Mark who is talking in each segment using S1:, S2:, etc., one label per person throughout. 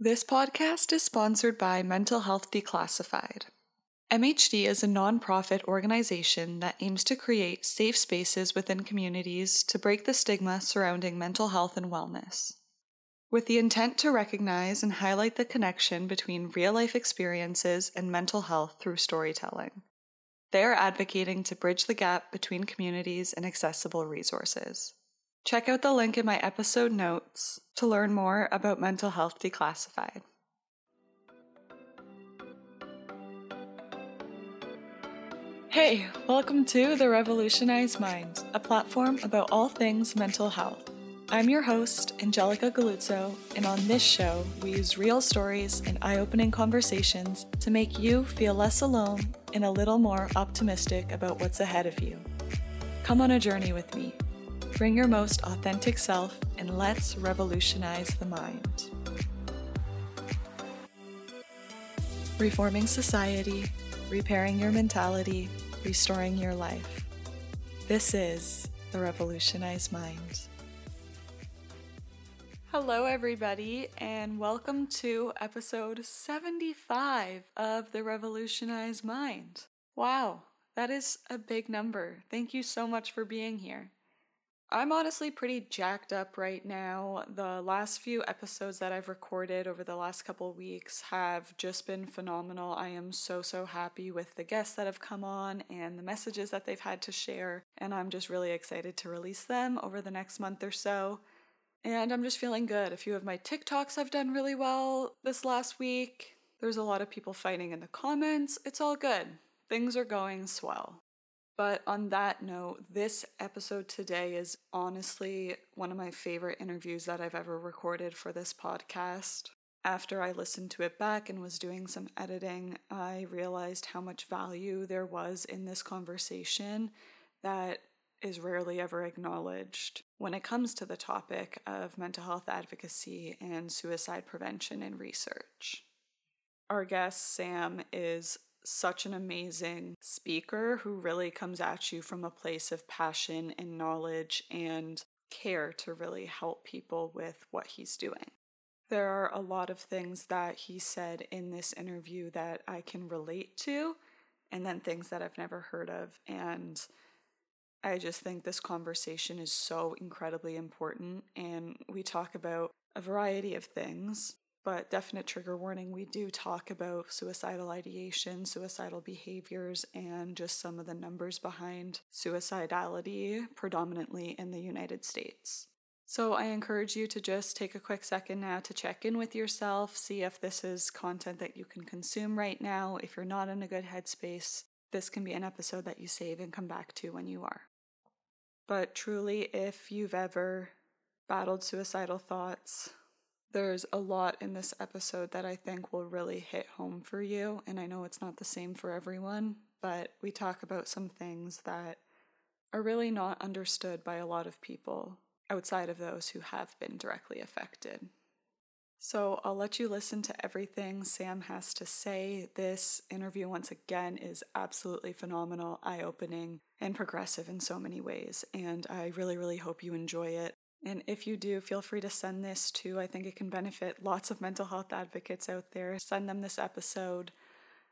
S1: This podcast is sponsored by Mental Health Declassified. MHD is a nonprofit organization that aims to create safe spaces within communities to break the stigma surrounding mental health and wellness. With the intent to recognize and highlight the connection between real life experiences and mental health through storytelling, they are advocating to bridge the gap between communities and accessible resources. Check out the link in my episode notes to learn more about Mental Health Declassified. Hey, welcome to The Revolutionized Mind, a platform about all things mental health. I'm your host, Angelica Galuzzo, and on this show, we use real stories and eye opening conversations to make you feel less alone and a little more optimistic about what's ahead of you. Come on a journey with me Bring your most authentic self and let's revolutionize the mind. Reforming society, repairing your mentality, restoring your life. This is the Revolutionized Mind. Hello, everybody, and welcome to episode 75 of the Revolutionized Mind. Wow, that is a big number. Thank you so much for being here. I'm honestly pretty jacked up right now. The last few episodes that I've recorded over the last couple weeks have just been phenomenal. I am so, so happy with the guests that have come on and the messages that they've had to share, and I'm just really excited to release them over the next month or so. And I'm just feeling good. A few of my TikToks have done really well this last week. There's a lot of people fighting in the comments. It's all good. Things are going swell. But on that note, this episode today is honestly one of my favorite interviews that I've ever recorded for this podcast. After I listened to it back and was doing some editing, I realized how much value there was in this conversation that is rarely ever acknowledged when it comes to the topic of mental health advocacy and suicide prevention and research. Our guest, Sam, is such an amazing speaker who really comes at you from a place of passion and knowledge and care to really help people with what he's doing. There are a lot of things that he said in this interview that I can relate to, and then things that I've never heard of. And I just think this conversation is so incredibly important. And we talk about a variety of things but definite trigger warning we do talk about suicidal ideation, suicidal behaviors, and just some of the numbers behind suicidality, predominantly in the United States. So, I encourage you to just take a quick second now to check in with yourself, see if this is content that you can consume right now. If you're not in a good headspace, this can be an episode that you save and come back to when you are. But truly, if you've ever battled suicidal thoughts, there's a lot in this episode that I think will really hit home for you. And I know it's not the same for everyone, but we talk about some things that are really not understood by a lot of people outside of those who have been directly affected. So I'll let you listen to everything Sam has to say. This interview, once again, is absolutely phenomenal, eye opening, and progressive in so many ways. And I really, really hope you enjoy it. And if you do, feel free to send this to, I think it can benefit lots of mental health advocates out there. Send them this episode.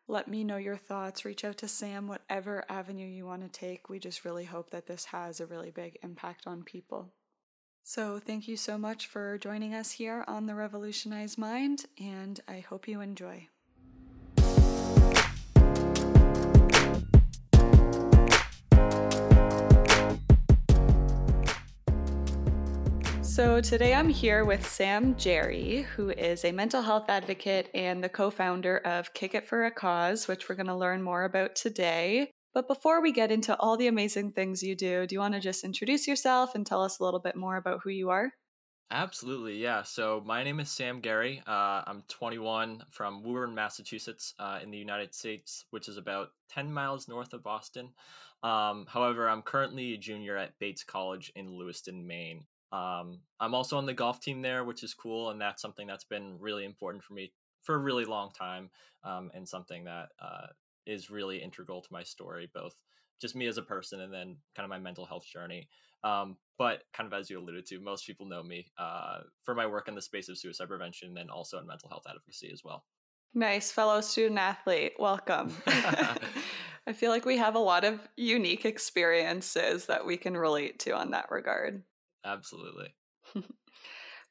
S1: Let me know your thoughts. Reach out to Sam, whatever avenue you want to take. We just really hope that this has a really big impact on people. So, thank you so much for joining us here on The Revolutionized Mind, and I hope you enjoy. So, today I'm here with Sam Gerry, who is a mental health advocate and the co founder of Kick It for a Cause, which we're going to learn more about today. But before we get into all the amazing things you do, do you want to just introduce yourself and tell us a little bit more about who you are?
S2: Absolutely, yeah. So my name is Sam Gerry. Uh, I'm 21 from Woburn, Massachusetts, uh, in the United States, which is about 10 miles north of Boston. Um, however, I'm currently a junior at Bates College in Lewiston, Maine. Um, I'm also on the golf team there, which is cool, and that's something that's been really important for me for a really long time, um, and something that uh, is really integral to my story, both just me as a person and then kind of my mental health journey. Um, but kind of as you alluded to, most people know me uh, for my work in the space of suicide prevention and also in mental health advocacy as well.
S1: Nice, fellow student athlete. Welcome. I feel like we have a lot of unique experiences that we can relate to on that regard.
S2: Absolutely.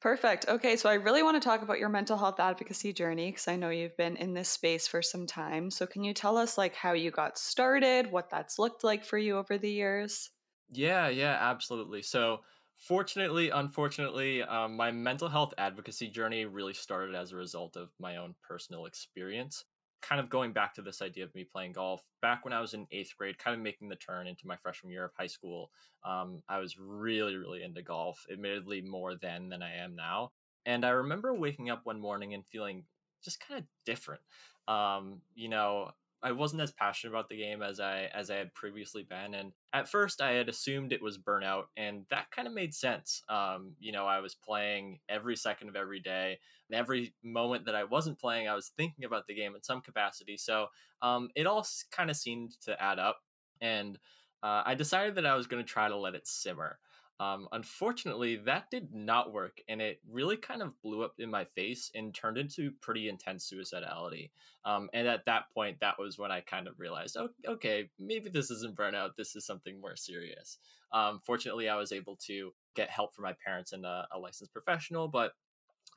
S1: Perfect. Okay, so I really want to talk about your mental health advocacy journey because I know you've been in this space for some time. So can you tell us like how you got started, what that's looked like for you over the years?
S2: Yeah, yeah, absolutely. So, fortunately, unfortunately, um, my mental health advocacy journey really started as a result of my own personal experience. Kind of going back to this idea of me playing golf, back when I was in eighth grade, kind of making the turn into my freshman year of high school, um, I was really, really into golf, admittedly more then than I am now. And I remember waking up one morning and feeling just kind of different. Um, you know, I wasn't as passionate about the game as I as I had previously been, and at first I had assumed it was burnout, and that kind of made sense. Um, you know, I was playing every second of every day, and every moment that I wasn't playing, I was thinking about the game in some capacity. So um, it all kind of seemed to add up, and uh, I decided that I was going to try to let it simmer. Um, unfortunately, that did not work, and it really kind of blew up in my face and turned into pretty intense suicidality. Um, and at that point, that was when I kind of realized, oh, okay, maybe this isn't burnout. This is something more serious. Um, fortunately, I was able to get help from my parents and a, a licensed professional, but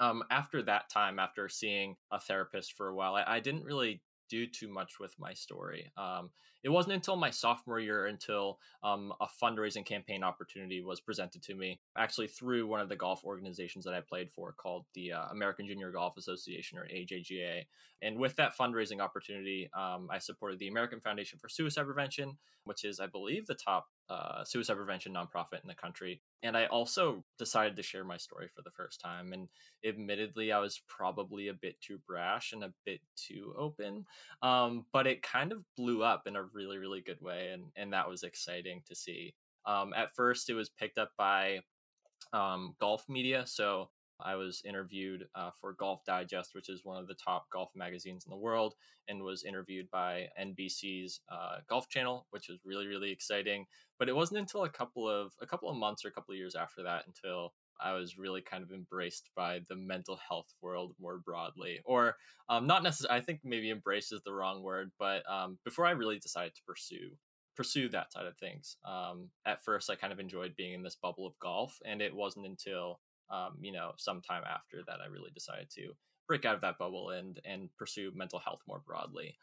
S2: um, after that time, after seeing a therapist for a while, I, I didn't really do too much with my story. Um, it wasn't until my sophomore year until um, a fundraising campaign opportunity was presented to me, actually through one of the golf organizations that I played for called the uh, American Junior Golf Association or AJGA. And with that fundraising opportunity, um, I supported the American Foundation for Suicide Prevention, which is, I believe, the top uh, suicide prevention nonprofit in the country. And I also decided to share my story for the first time. And admittedly, I was probably a bit too brash and a bit too open, um, but it kind of blew up in a really, really good way. And, and that was exciting to see. Um, at first, it was picked up by um, golf media. So I was interviewed uh, for Golf Digest, which is one of the top golf magazines in the world, and was interviewed by NBC's uh, Golf Channel, which was really really exciting. But it wasn't until a couple of a couple of months or a couple of years after that until I was really kind of embraced by the mental health world more broadly, or um, not necessarily. I think maybe embrace is the wrong word, but um, before I really decided to pursue pursue that side of things. Um, at first, I kind of enjoyed being in this bubble of golf, and it wasn't until um, you know, sometime after that, I really decided to break out of that bubble and and pursue mental health more broadly.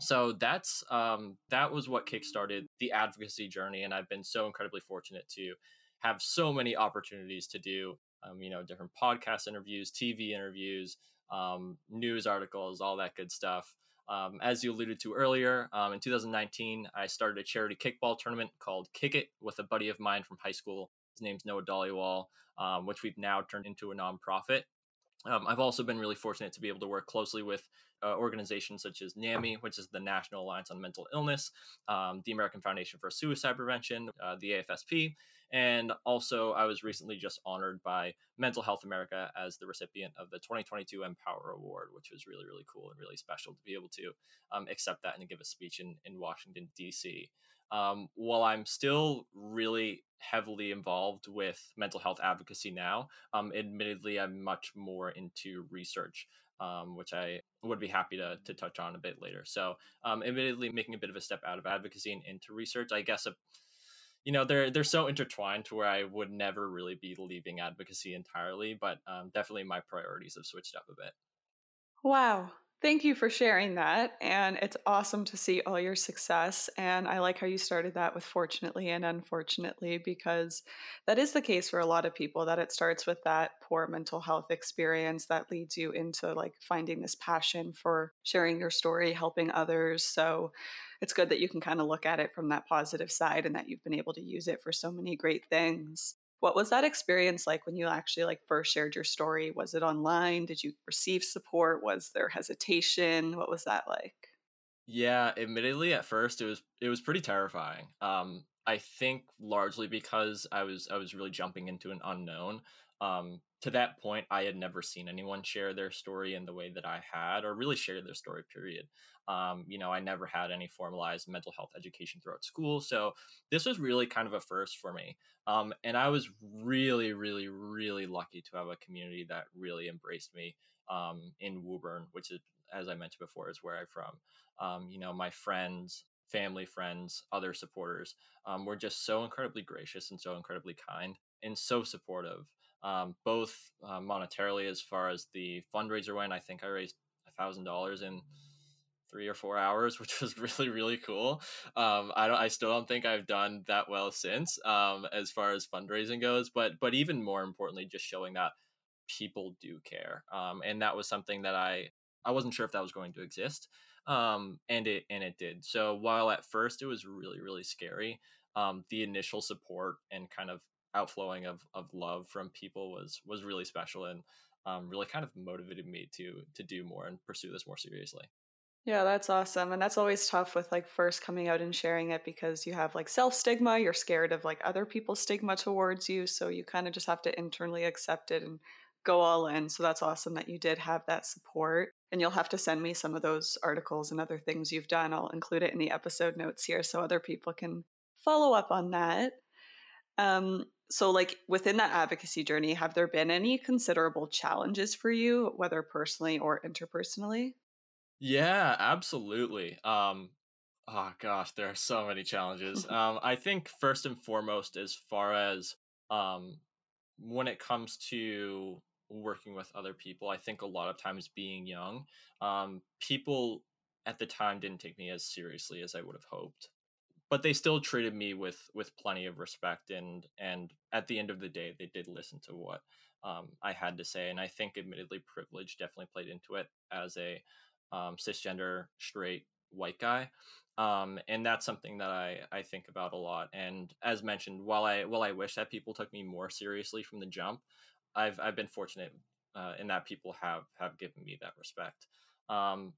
S2: So that's um, that was what kickstarted the advocacy journey, and I've been so incredibly fortunate to have so many opportunities to do, um, you know, different podcast interviews, TV interviews, um, news articles, all that good stuff. Um, as you alluded to earlier, um, in 2019, I started a charity kickball tournament called Kick It with a buddy of mine from high school. His name's Noah Dollywall um, which we've now turned into a nonprofit. Um, I've also been really fortunate to be able to work closely with uh, organizations such as NAMI, which is the National Alliance on Mental Illness, um, the American Foundation for Suicide Prevention, uh, the AFSP, and also I was recently just honored by Mental Health America as the recipient of the 2022 Empower Award, which was really, really cool and really special to be able to um, accept that and give a speech in, in Washington, D.C. Um, while I'm still really heavily involved with mental health advocacy now, um, admittedly, I'm much more into research, um, which I would be happy to, to touch on a bit later. So, um, admittedly, making a bit of a step out of advocacy and into research, I guess, a, you know, they're they're so intertwined to where I would never really be leaving advocacy entirely, but um, definitely my priorities have switched up a bit.
S1: Wow, Thank you for sharing that. And it's awesome to see all your success. And I like how you started that with fortunately and unfortunately, because that is the case for a lot of people that it starts with that poor mental health experience that leads you into like finding this passion for sharing your story, helping others. So it's good that you can kind of look at it from that positive side and that you've been able to use it for so many great things. What was that experience like when you actually like first shared your story? Was it online? Did you receive support? Was there hesitation? What was that like?
S2: Yeah, admittedly at first it was it was pretty terrifying. Um I think largely because I was I was really jumping into an unknown. Um to that point, I had never seen anyone share their story in the way that I had, or really share their story, period. Um, you know, I never had any formalized mental health education throughout school. So this was really kind of a first for me. Um, and I was really, really, really lucky to have a community that really embraced me um, in Woburn, which is, as I mentioned before, is where I'm from. Um, you know, my friends, family, friends, other supporters um, were just so incredibly gracious and so incredibly kind and so supportive um, both uh, monetarily as far as the fundraiser went. I think I raised a thousand dollars in three or four hours, which was really really cool. Um, I don't, I still don't think I've done that well since um, as far as fundraising goes, but but even more importantly, just showing that people do care, um, and that was something that I I wasn't sure if that was going to exist, um, and it and it did. So while at first it was really really scary, um, the initial support and kind of outflowing of of love from people was was really special and um, really kind of motivated me to to do more and pursue this more seriously.
S1: Yeah, that's awesome. And that's always tough with like first coming out and sharing it because you have like self stigma. You're scared of like other people's stigma towards you. So you kind of just have to internally accept it and go all in. So that's awesome that you did have that support. And you'll have to send me some of those articles and other things you've done. I'll include it in the episode notes here so other people can follow up on that. Um, so like within that advocacy journey have there been any considerable challenges for you whether personally or interpersonally?
S2: Yeah absolutely um oh gosh there are so many challenges um i think first and foremost as far as um when it comes to working with other people i think a lot of times being young um people at the time didn't take me as seriously as i would have hoped but they still treated me with with plenty of respect and and at the end of the day they did listen to what um, I had to say and I think admittedly privilege definitely played into it as a um, cisgender straight white guy um, and that's something that I, I think about a lot and as mentioned while I while I wish that people took me more seriously from the jump I've I've been fortunate uh, in that people have have given me that respect um,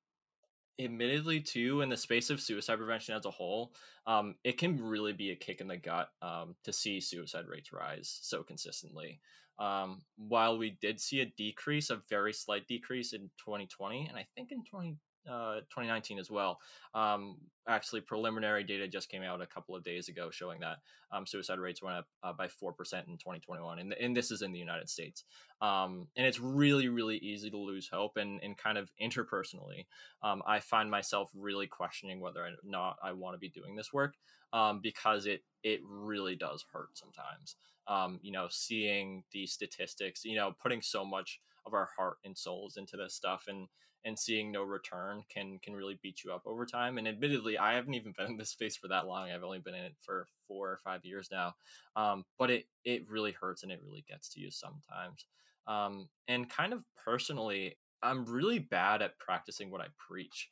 S2: admittedly too in the space of suicide prevention as a whole um, it can really be a kick in the gut um, to see suicide rates rise so consistently. Um, while we did see a decrease a very slight decrease in 2020 and i think in 20 uh, 2019 as well. Um, actually, preliminary data just came out a couple of days ago showing that um, suicide rates went up uh, by 4% in 2021. And, and this is in the United States. Um, and it's really, really easy to lose hope. And, and kind of interpersonally, um, I find myself really questioning whether or not I want to be doing this work um, because it, it really does hurt sometimes. Um, you know, seeing the statistics, you know, putting so much of our heart and souls into this stuff and and seeing no return can can really beat you up over time. And admittedly, I haven't even been in this space for that long. I've only been in it for four or five years now. Um, but it it really hurts and it really gets to you sometimes. Um, and kind of personally, I'm really bad at practicing what I preach.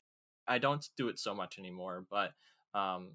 S2: I don't do it so much anymore, but um,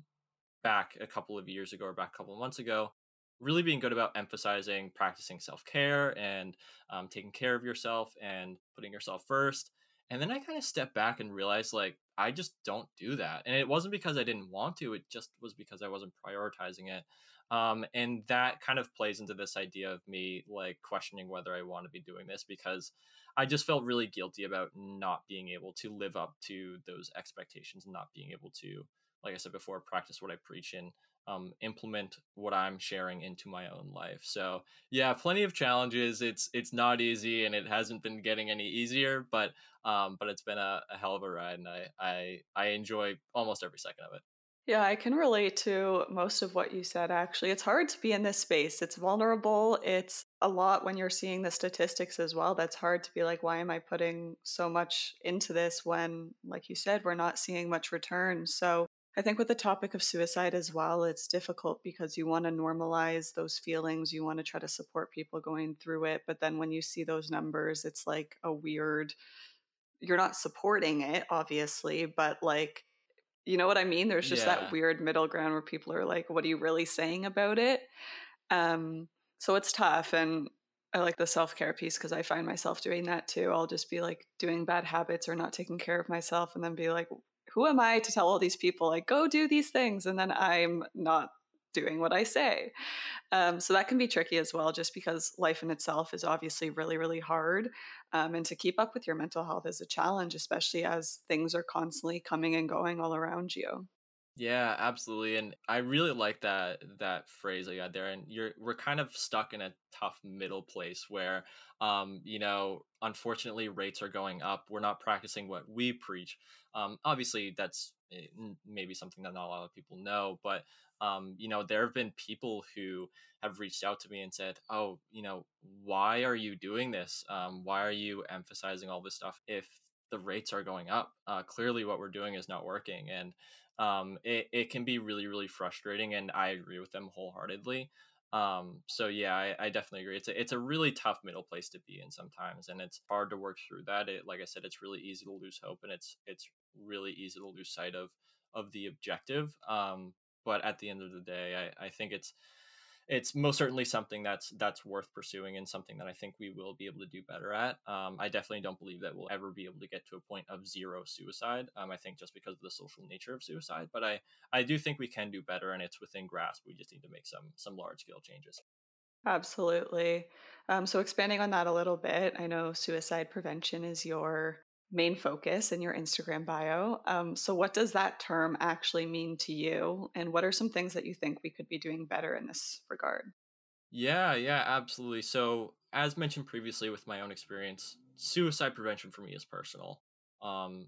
S2: back a couple of years ago or back a couple of months ago, really being good about emphasizing practicing self care and um, taking care of yourself and putting yourself first and then I kind of stepped back and realized like I just don't do that. And it wasn't because I didn't want to, it just was because I wasn't prioritizing it. Um, and that kind of plays into this idea of me like questioning whether I want to be doing this because I just felt really guilty about not being able to live up to those expectations and not being able to, like I said before, practice what I preach and um, implement what I'm sharing into my own life. So yeah, plenty of challenges. It's it's not easy, and it hasn't been getting any easier. But um, but it's been a, a hell of a ride, and I I I enjoy almost every second of it.
S1: Yeah, I can relate to most of what you said, actually. It's hard to be in this space. It's vulnerable. It's a lot when you're seeing the statistics as well. That's hard to be like, why am I putting so much into this when, like you said, we're not seeing much return? So I think with the topic of suicide as well, it's difficult because you want to normalize those feelings. You want to try to support people going through it. But then when you see those numbers, it's like a weird, you're not supporting it, obviously, but like, you know what I mean? There's just yeah. that weird middle ground where people are like, what are you really saying about it? Um, so it's tough. And I like the self care piece because I find myself doing that too. I'll just be like doing bad habits or not taking care of myself and then be like, who am I to tell all these people like go do these things and then I'm not doing what I say. Um, so that can be tricky as well, just because life in itself is obviously really, really hard. Um, and to keep up with your mental health is a challenge, especially as things are constantly coming and going all around you.
S2: Yeah, absolutely. And I really like that that phrase I got there. And you're we're kind of stuck in a tough middle place where um, you know, unfortunately rates are going up. We're not practicing what we preach. Um, obviously that's eh, maybe something that not a lot of people know, but um, you know, there have been people who have reached out to me and said, "Oh, you know, why are you doing this? Um, why are you emphasizing all this stuff if the rates are going up? Uh, clearly, what we're doing is not working." And um, it, it can be really really frustrating and i agree with them wholeheartedly. Um, so yeah I, I, definitely agree. It's a, it's a really tough middle place to be in sometimes and it's hard to work through that. It like i said it's really easy to lose hope and it's it's really easy to lose sight of of the objective. Um, but at the end of the day i, I think it's it's most certainly something that's that's worth pursuing and something that I think we will be able to do better at. Um, I definitely don't believe that we'll ever be able to get to a point of zero suicide. Um, I think just because of the social nature of suicide, but I I do think we can do better, and it's within grasp. We just need to make some some large scale changes.
S1: Absolutely. Um, so expanding on that a little bit, I know suicide prevention is your main focus in your Instagram bio. Um, so, what does that term actually mean to you? And what are some things that you think we could be doing better in this regard?
S2: Yeah, yeah, absolutely. So, as mentioned previously with my own experience, suicide prevention for me is personal. Um,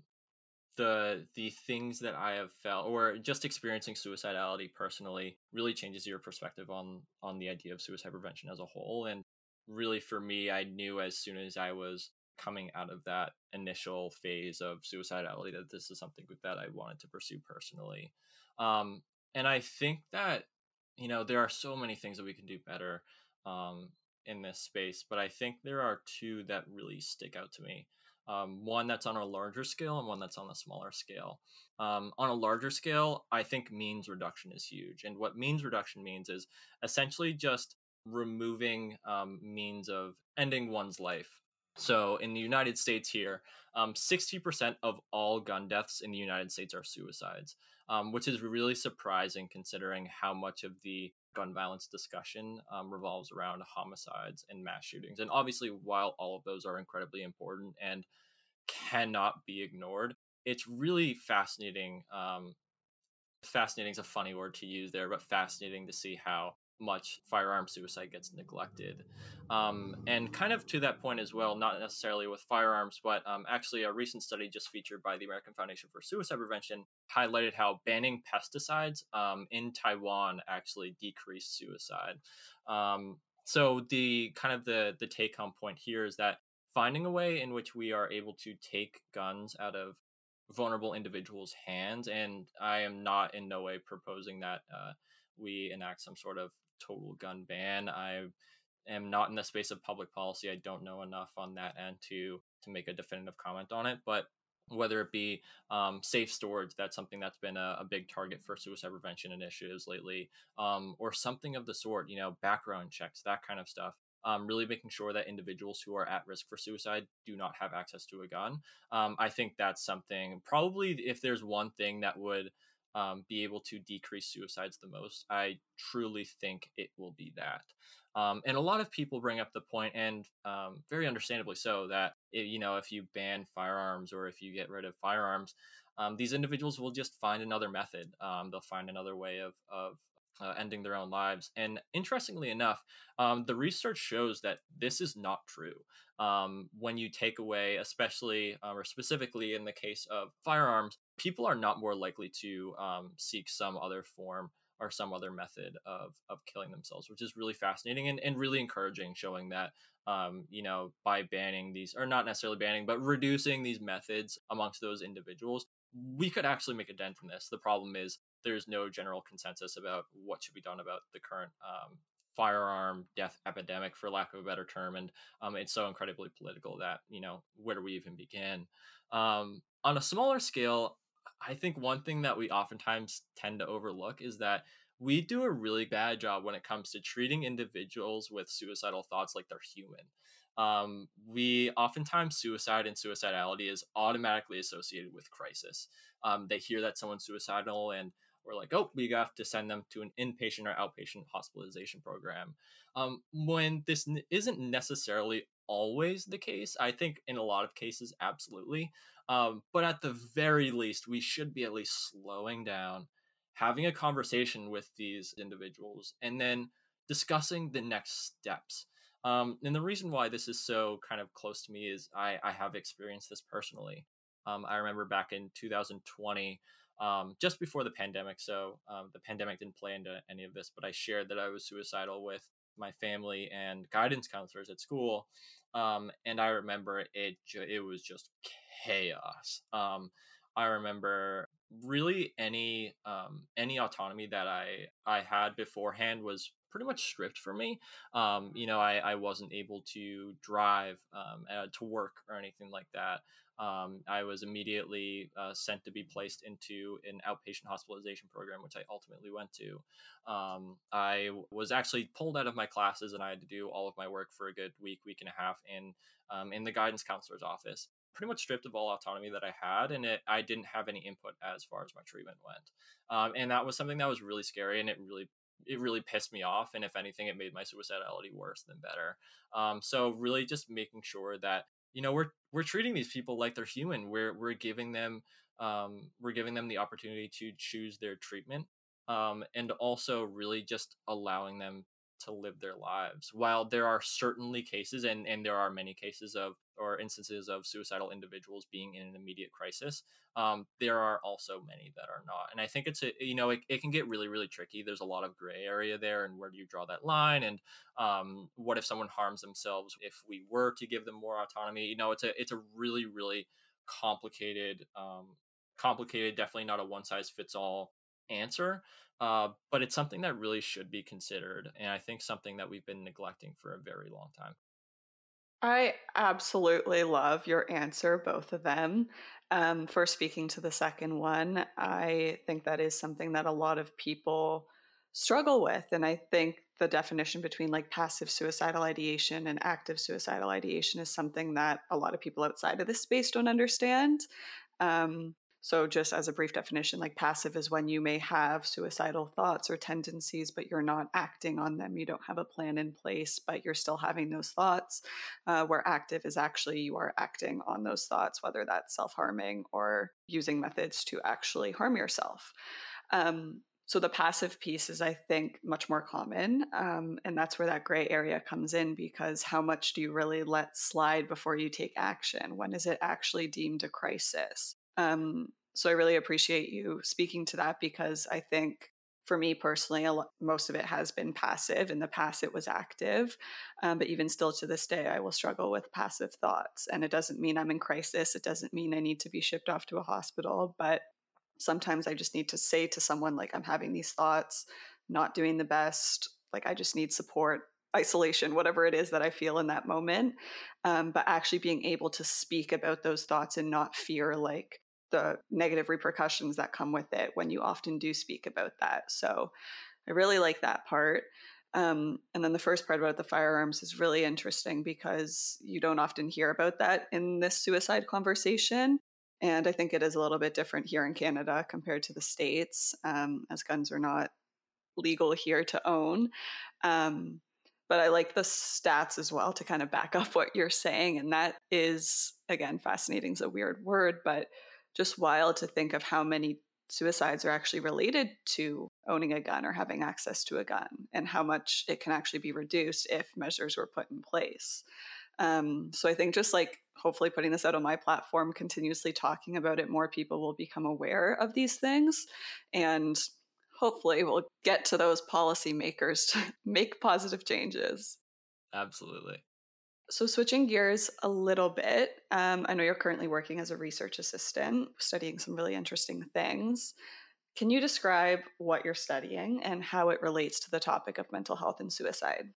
S2: the the things that I have felt, or just experiencing suicidality personally, really changes your perspective on on the idea of suicide prevention as a whole. And really, for me, I knew as soon as I was coming out of that initial phase of suicidality that this is something that I wanted to pursue personally. Um, and I think that, you know, there are so many things that we can do better um, in this space, but I think there are two that really stick out to me. Um, one that's on a larger scale and one that's on a smaller scale. Um, on a larger scale, I think means reduction is huge. And what means reduction means is essentially just removing um, means of ending one's life so in the United States here, um, 60% of all gun deaths in the United States are suicides, um, which is really surprising considering how much of the gun violence discussion um, revolves around homicides and mass shootings. And obviously, while all of those are incredibly important and cannot be ignored, it's really fascinating. Um, fascinating is a funny word to use there, but fascinating to see how much firearm suicide gets neglected. Um, and kind of to that point as well, not necessarily with firearms, but um, actually a recent study just featured by the American Foundation for Suicide Prevention highlighted how banning pesticides um, in Taiwan actually decreased suicide. Um, so the kind of the the take home point here is that finding a way in which we are able to take guns out of vulnerable individuals' hands, and I am not in no way proposing that. Uh, we enact some sort of total gun ban. I am not in the space of public policy. I don't know enough on that end to to make a definitive comment on it. But whether it be um, safe storage, that's something that's been a, a, big target for suicide prevention initiatives lately, um, or something of the sort. You know, background checks, that kind of stuff. Um, really making sure that individuals who are at risk for suicide do not have access to a gun. Um, I think that's something. Probably, if there's one thing that would um, be able to decrease suicides the most. I truly think it will be that. Um, and a lot of people bring up the point, and um, very understandably so, that it, you know if you ban firearms or if you get rid of firearms, um, these individuals will just find another method. Um, they'll find another way of of uh, ending their own lives. And interestingly enough, um, the research shows that this is not true. When you take away, especially uh, or specifically in the case of firearms, people are not more likely to um, seek some other form or some other method of, of killing themselves, which is really fascinating and, and really encouraging, showing that, um, you know, by banning these, or not necessarily banning, but reducing these methods amongst those individuals, we could actually make a dent in this. The problem is there's no general consensus about what should be done about the current um, firearm death epidemic, for lack of a better term, and um, it's so incredibly political that you know where do we even begin? Um, on a smaller scale, I think one thing that we oftentimes tend to overlook is that we do a really bad job when it comes to treating individuals with suicidal thoughts like they're human. Um, we oftentimes suicide and suicidality is automatically associated with crisis. Um, they hear that someone's suicidal and we're like, oh, we have to send them to an inpatient or outpatient hospitalization program. Um, when this n- isn't necessarily always the case, I think in a lot of cases, absolutely. Um, but at the very least, we should be at least slowing down, having a conversation with these individuals, and then discussing the next steps. Um, and the reason why this is so kind of close to me is I, I have experienced this personally. Um, I remember back in 2020, um, just before the pandemic. So um, the pandemic didn't play into any of this, but I shared that I was suicidal with my family and guidance counselors at school. Um, and I remember it, it was just chaos. Um, I remember really any um, any autonomy that I I had beforehand was pretty much stripped from me. Um, you know, I, I wasn't able to drive um, uh, to work or anything like that. Um, I was immediately uh, sent to be placed into an outpatient hospitalization program, which I ultimately went to. Um, I was actually pulled out of my classes, and I had to do all of my work for a good week, week and a half in um, in the guidance counselor's office. Pretty much stripped of all autonomy that I had, and it, I didn't have any input as far as my treatment went. Um, and that was something that was really scary, and it really it really pissed me off and if anything it made my suicidality worse than better um, so really just making sure that you know we're we're treating these people like they're human. We're we're giving them um, we're giving them the opportunity to choose their treatment um, and also really just allowing them to live their lives. While there are certainly cases, and, and there are many cases of or instances of suicidal individuals being in an immediate crisis, um, there are also many that are not. And I think it's a you know it, it can get really really tricky. There's a lot of gray area there, and where do you draw that line? And um, what if someone harms themselves if we were to give them more autonomy? You know, it's a it's a really really complicated um, complicated definitely not a one size fits all answer uh, but it's something that really should be considered, and I think something that we've been neglecting for a very long time.
S1: I absolutely love your answer, both of them. Um, for speaking to the second one, I think that is something that a lot of people struggle with. And I think the definition between like passive suicidal ideation and active suicidal ideation is something that a lot of people outside of this space don't understand. Um, so, just as a brief definition, like passive is when you may have suicidal thoughts or tendencies, but you're not acting on them. You don't have a plan in place, but you're still having those thoughts. Uh, where active is actually you are acting on those thoughts, whether that's self harming or using methods to actually harm yourself. Um, so the passive piece is, I think, much more common. Um, and that's where that gray area comes in because how much do you really let slide before you take action? When is it actually deemed a crisis? Um, so I really appreciate you speaking to that because I think for me personally, most of it has been passive. In the past, it was active. Um, but even still to this day, I will struggle with passive thoughts. And it doesn't mean I'm in crisis. It doesn't mean I need to be shipped off to a hospital. But sometimes I just need to say to someone, like, I'm having these thoughts, not doing the best. Like, I just need support, isolation, whatever it is that I feel in that moment. Um, but actually being able to speak about those thoughts and not fear, like, the negative repercussions that come with it when you often do speak about that. So I really like that part. Um, and then the first part about the firearms is really interesting because you don't often hear about that in this suicide conversation. And I think it is a little bit different here in Canada compared to the States, um, as guns are not legal here to own. Um, but I like the stats as well to kind of back up what you're saying. And that is, again, fascinating is a weird word, but just wild to think of how many suicides are actually related to owning a gun or having access to a gun and how much it can actually be reduced if measures were put in place. Um, so I think just like hopefully putting this out on my platform, continuously talking about it, more people will become aware of these things. And hopefully we'll get to those policymakers to make positive changes.
S2: Absolutely.
S1: So, switching gears a little bit, um, I know you're currently working as a research assistant, studying some really interesting things. Can you describe what you're studying and how it relates to the topic of mental health and suicide?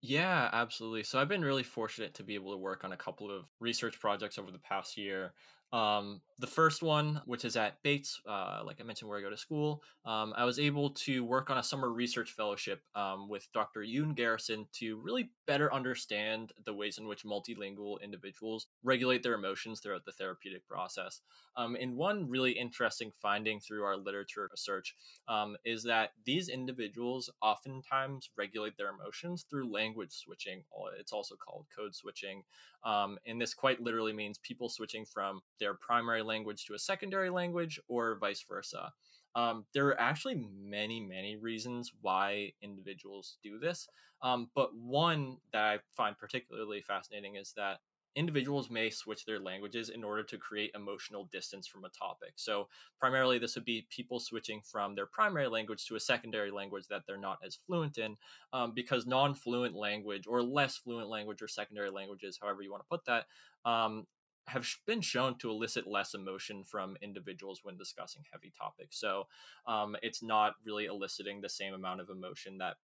S2: Yeah, absolutely. So I've been really fortunate to be able to work on a couple of research projects over the past year. Um, the first one, which is at Bates, uh, like I mentioned, where I go to school, um, I was able to work on a summer research fellowship um, with Dr. Yoon Garrison to really better understand the ways in which multilingual individuals regulate their emotions throughout the therapeutic process. Um, and one really interesting finding through our literature research um, is that these individuals oftentimes regulate their emotions through language switching. It's also called code switching. Um, and this quite literally means people switching from their primary language to a secondary language or vice versa. Um, there are actually many, many reasons why individuals do this. Um, but one that I find particularly fascinating is that individuals may switch their languages in order to create emotional distance from a topic. So, primarily, this would be people switching from their primary language to a secondary language that they're not as fluent in, um, because non fluent language or less fluent language or secondary languages, however you want to put that, um, have been shown to elicit less emotion from individuals when discussing heavy topics. So um, it's not really eliciting the same amount of emotion that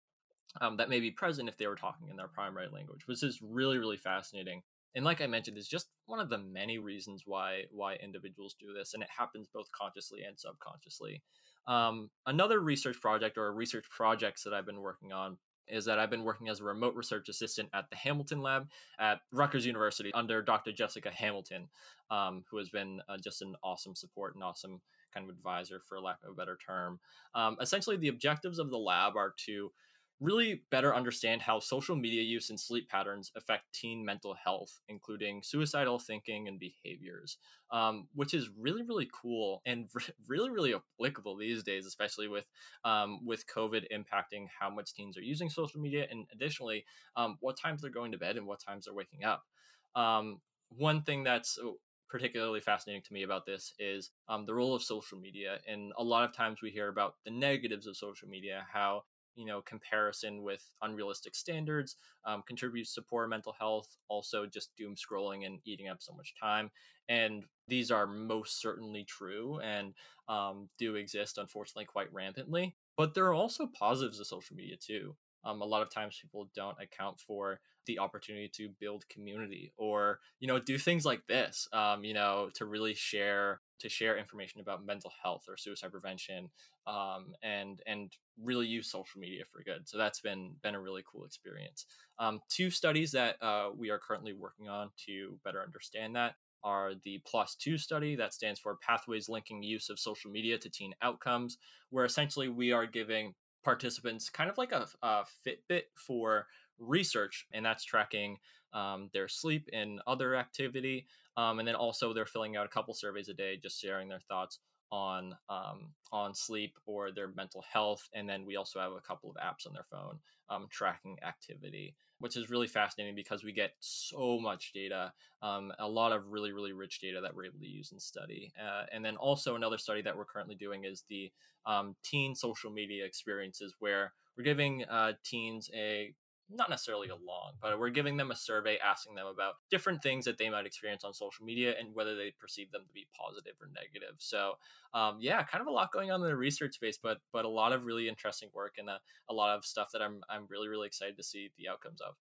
S2: um, that may be present if they were talking in their primary language, which is really really fascinating. And like I mentioned, is just one of the many reasons why why individuals do this, and it happens both consciously and subconsciously. Um, another research project or research projects that I've been working on is that I've been working as a remote research assistant at the Hamilton Lab at Rutgers University under Dr. Jessica Hamilton, um, who has been uh, just an awesome support and awesome kind of advisor, for lack of a better term. Um, essentially, the objectives of the lab are to really better understand how social media use and sleep patterns affect teen mental health, including suicidal thinking and behaviors, um, which is really really cool and really really applicable these days, especially with um, with COVID impacting how much teens are using social media, and additionally, um, what times they're going to bed and what times they're waking up. Um, one thing that's uh, particularly fascinating to me about this is um, the role of social media. And a lot of times we hear about the negatives of social media, how you know comparison with unrealistic standards um, contributes to poor mental health also just doom scrolling and eating up so much time and these are most certainly true and um, do exist unfortunately quite rampantly but there are also positives of social media too um, a lot of times people don't account for the opportunity to build community or you know do things like this um, you know to really share to share information about mental health or suicide prevention um, and and really use social media for good. So that's been been a really cool experience. Um, two studies that uh, we are currently working on to better understand that are the plus two study that stands for pathways linking use of social media to teen outcomes where essentially we are giving participants kind of like a, a fitbit for research and that's tracking um, their sleep and other activity um, and then also they're filling out a couple surveys a day just sharing their thoughts on um, on sleep or their mental health and then we also have a couple of apps on their phone um, tracking activity which is really fascinating because we get so much data um, a lot of really really rich data that we're able to use and study uh, and then also another study that we're currently doing is the um, teen social media experiences where we're giving uh, teens a not necessarily a long, but we're giving them a survey asking them about different things that they might experience on social media and whether they perceive them to be positive or negative. So, um, yeah, kind of a lot going on in the research space, but but a lot of really interesting work and a, a lot of stuff that I'm I'm really really excited to see the outcomes of.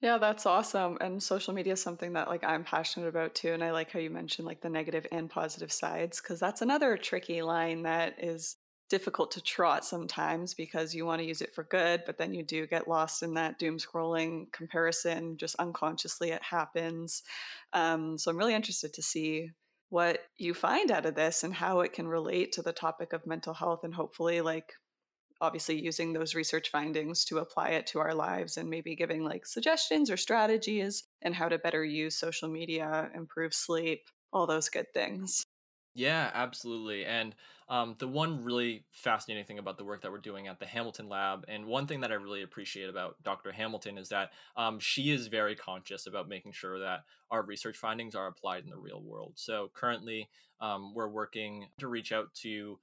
S1: Yeah, that's awesome. And social media is something that like I'm passionate about too. And I like how you mentioned like the negative and positive sides, because that's another tricky line that is difficult to trot sometimes because you want to use it for good, but then you do get lost in that doom scrolling comparison. Just unconsciously, it happens. Um, so I'm really interested to see what you find out of this and how it can relate to the topic of mental health and hopefully like obviously using those research findings to apply it to our lives and maybe giving like suggestions or strategies and how to better use social media improve sleep all those good things
S2: yeah, absolutely. And um, the one really fascinating thing about the work that we're doing at the Hamilton Lab, and one thing that I really appreciate about Dr. Hamilton is that um, she is very conscious about making sure that our research findings are applied in the real world. So currently, um, we're working to reach out to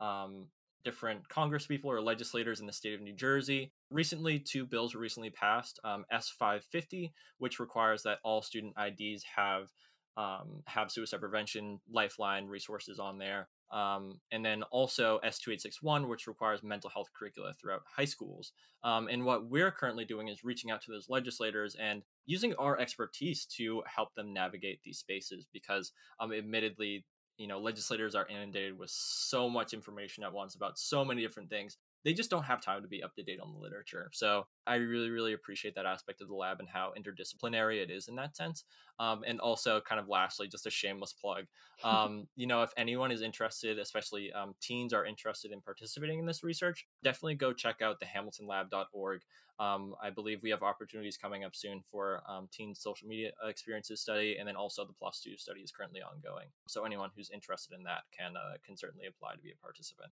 S2: um, different congresspeople or legislators in the state of New Jersey. Recently, two bills were recently passed um, S 550, which requires that all student IDs have um, have suicide prevention lifeline resources on there. Um, and then also S2861, which requires mental health curricula throughout high schools. Um, and what we're currently doing is reaching out to those legislators and using our expertise to help them navigate these spaces because, um, admittedly, you know, legislators are inundated with so much information at once about so many different things they just don't have time to be up to date on the literature. So I really, really appreciate that aspect of the lab and how interdisciplinary it is in that sense. Um, and also, kind of lastly, just a shameless plug. Um, you know, if anyone is interested, especially um, teens are interested in participating in this research, definitely go check out the hamiltonlab.org. Um, I believe we have opportunities coming up soon for um, teen social media experiences study, and then also the plus two study is currently ongoing. So anyone who's interested in that can uh, can certainly apply to be a participant.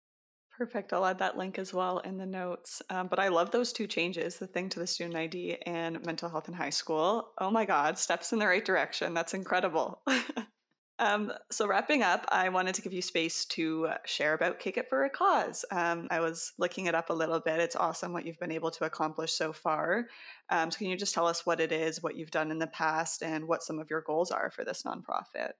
S1: Perfect. I'll add that link as well in the notes. Um, but I love those two changes the thing to the student ID and mental health in high school. Oh my God, steps in the right direction. That's incredible. um, so, wrapping up, I wanted to give you space to share about Kick It for a Cause. Um, I was looking it up a little bit. It's awesome what you've been able to accomplish so far. Um, so, can you just tell us what it is, what you've done in the past, and what some of your goals are for this nonprofit?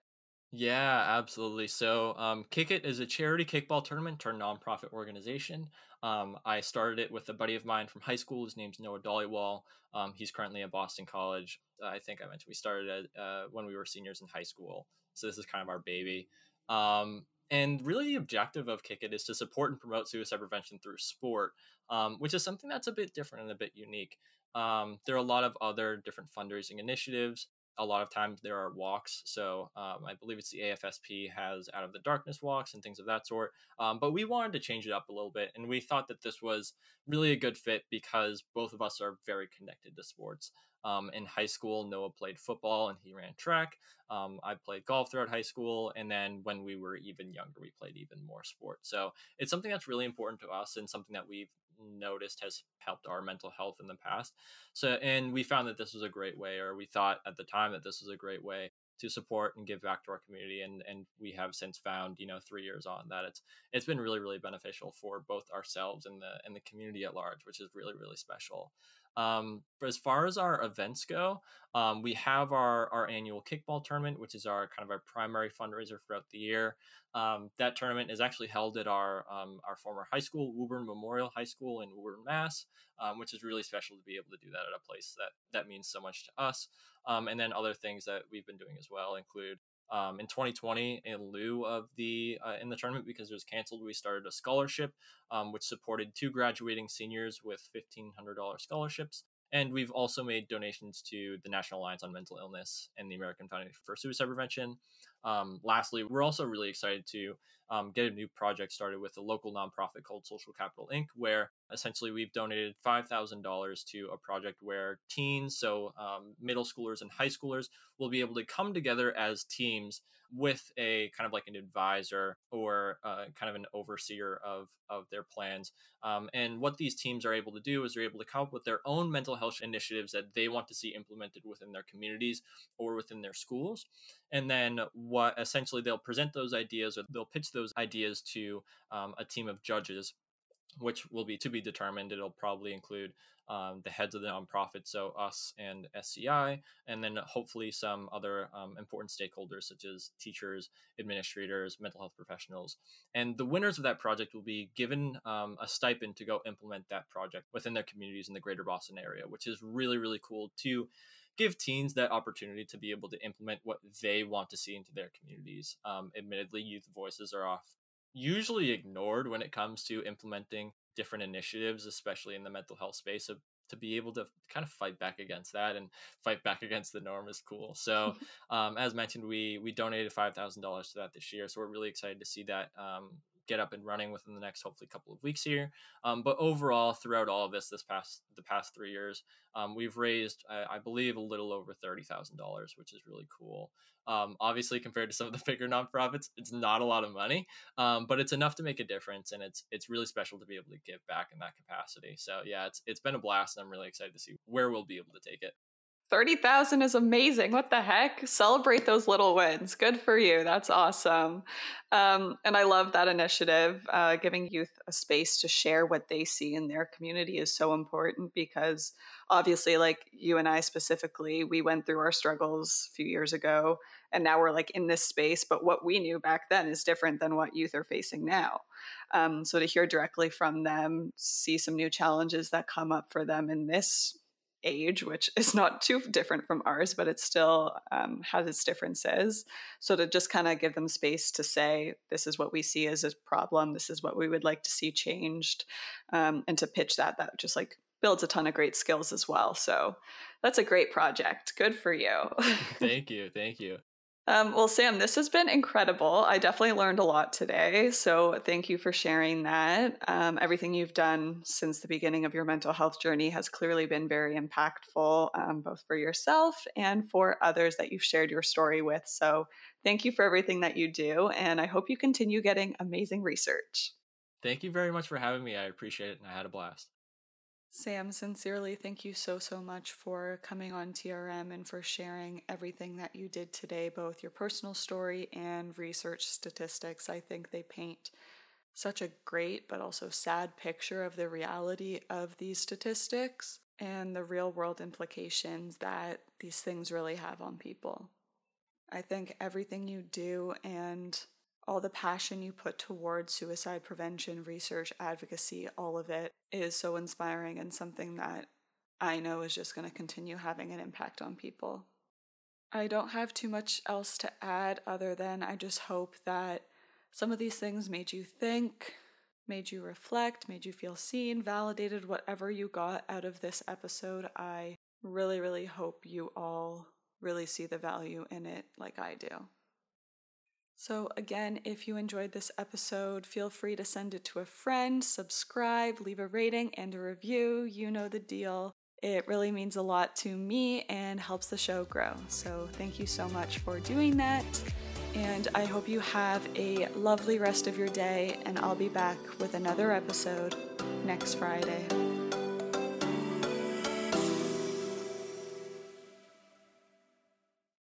S2: Yeah, absolutely. So, um, Kick It is a charity kickball tournament turned nonprofit organization. Um, I started it with a buddy of mine from high school. His name's Noah Dollywall. Um, he's currently at Boston College. I think I mentioned we started at, uh, when we were seniors in high school. So this is kind of our baby. Um, and really, the objective of Kick It is to support and promote suicide prevention through sport, um, which is something that's a bit different and a bit unique. Um, there are a lot of other different fundraising initiatives a lot of times there are walks. So um, I believe it's the AFSP has Out of the Darkness walks and things of that sort. Um, but we wanted to change it up a little bit, and we thought that this was really a good fit because both of us are very connected to sports. Um, in high school, Noah played football and he ran track. Um, I played golf throughout high school, and then when we were even younger, we played even more sports. So it's something that's really important to us and something that we've noticed has helped our mental health in the past. So, and we found that this was a great way, or we thought at the time that this was a great way to support and give back to our community and and we have since found you know three years on that it's it's been really really beneficial for both ourselves and the and the community at large which is really really special um, as far as our events go, um, we have our, our annual kickball tournament, which is our kind of our primary fundraiser throughout the year. Um, that tournament is actually held at our um, our former high school, Woburn Memorial High School in Woburn, Mass, um, which is really special to be able to do that at a place that that means so much to us. Um, and then other things that we've been doing as well include um, in 2020 in lieu of the uh, in the tournament because it was canceled we started a scholarship um, which supported two graduating seniors with $1500 scholarships and we've also made donations to the National Alliance on Mental Illness and the American Foundation for Suicide Prevention. Um, lastly, we're also really excited to um, get a new project started with a local nonprofit called Social Capital Inc., where essentially we've donated $5,000 to a project where teens, so um, middle schoolers and high schoolers, will be able to come together as teams with a kind of like an advisor or uh, kind of an overseer of, of their plans. Um, and what these teams are able to do is they're able to come up with their own mental health initiatives that they want to see implemented within their communities or within their schools. And then what essentially they'll present those ideas or they'll pitch those ideas to um, a team of judges which will be to be determined. It'll probably include um, the heads of the nonprofit, so us and SCI, and then hopefully some other um, important stakeholders such as teachers, administrators, mental health professionals. And the winners of that project will be given um, a stipend to go implement that project within their communities in the greater Boston area, which is really, really cool to give teens that opportunity to be able to implement what they want to see into their communities. Um, admittedly, youth voices are off usually ignored when it comes to implementing different initiatives, especially in the mental health space. So to be able to kind of fight back against that and fight back against the norm is cool. So, um, as mentioned, we we donated five thousand dollars to that this year. So we're really excited to see that um, get up and running within the next hopefully couple of weeks here. Um, but overall, throughout all of this, this past the past three years, um, we've raised, I, I, believe, a little over thirty thousand dollars, which is really cool. Um, obviously, compared to some of the bigger nonprofits, it's not a lot of money, um, but it's enough to make a difference, and it's it's really special to be able to give back in that capacity. So yeah, it's it's been a blast, and I'm really excited to see where we'll be able to take it.
S1: 30,000 is amazing. What the heck? Celebrate those little wins. Good for you. That's awesome. Um, and I love that initiative. Uh, giving youth a space to share what they see in their community is so important because obviously, like you and I specifically, we went through our struggles a few years ago and now we're like in this space. But what we knew back then is different than what youth are facing now. Um, so to hear directly from them, see some new challenges that come up for them in this age, which is not too different from ours, but it still um, has its differences. So to just kind of give them space to say, this is what we see as a problem, this is what we would like to see changed, um, and to pitch that, that just like builds a ton of great skills as well. So that's a great project. Good for you.
S2: thank you. Thank you.
S1: Um, well, Sam, this has been incredible. I definitely learned a lot today. So thank you for sharing that. Um, everything you've done since the beginning of your mental health journey has clearly been very impactful, um, both for yourself and for others that you've shared your story with. So thank you for everything that you do. And I hope you continue getting amazing research.
S2: Thank you very much for having me. I appreciate it and I had a blast.
S1: Sam, sincerely, thank you so, so much for coming on TRM and for sharing everything that you did today, both your personal story and research statistics. I think they paint such a great but also sad picture of the reality of these statistics and the real world implications that these things really have on people. I think everything you do and all the passion you put towards suicide prevention, research, advocacy, all of it is so inspiring and something that I know is just going to continue having an impact on people. I don't have too much else to add other than I just hope that some of these things made you think, made you reflect, made you feel seen, validated, whatever you got out of this episode. I really, really hope you all really see the value in it like I do. So, again, if you enjoyed this episode, feel free to send it to a friend, subscribe, leave a rating and a review. You know the deal. It really means a lot to me and helps the show grow. So, thank you so much for doing that. And I hope you have a lovely rest of your day, and I'll be back with another episode next Friday.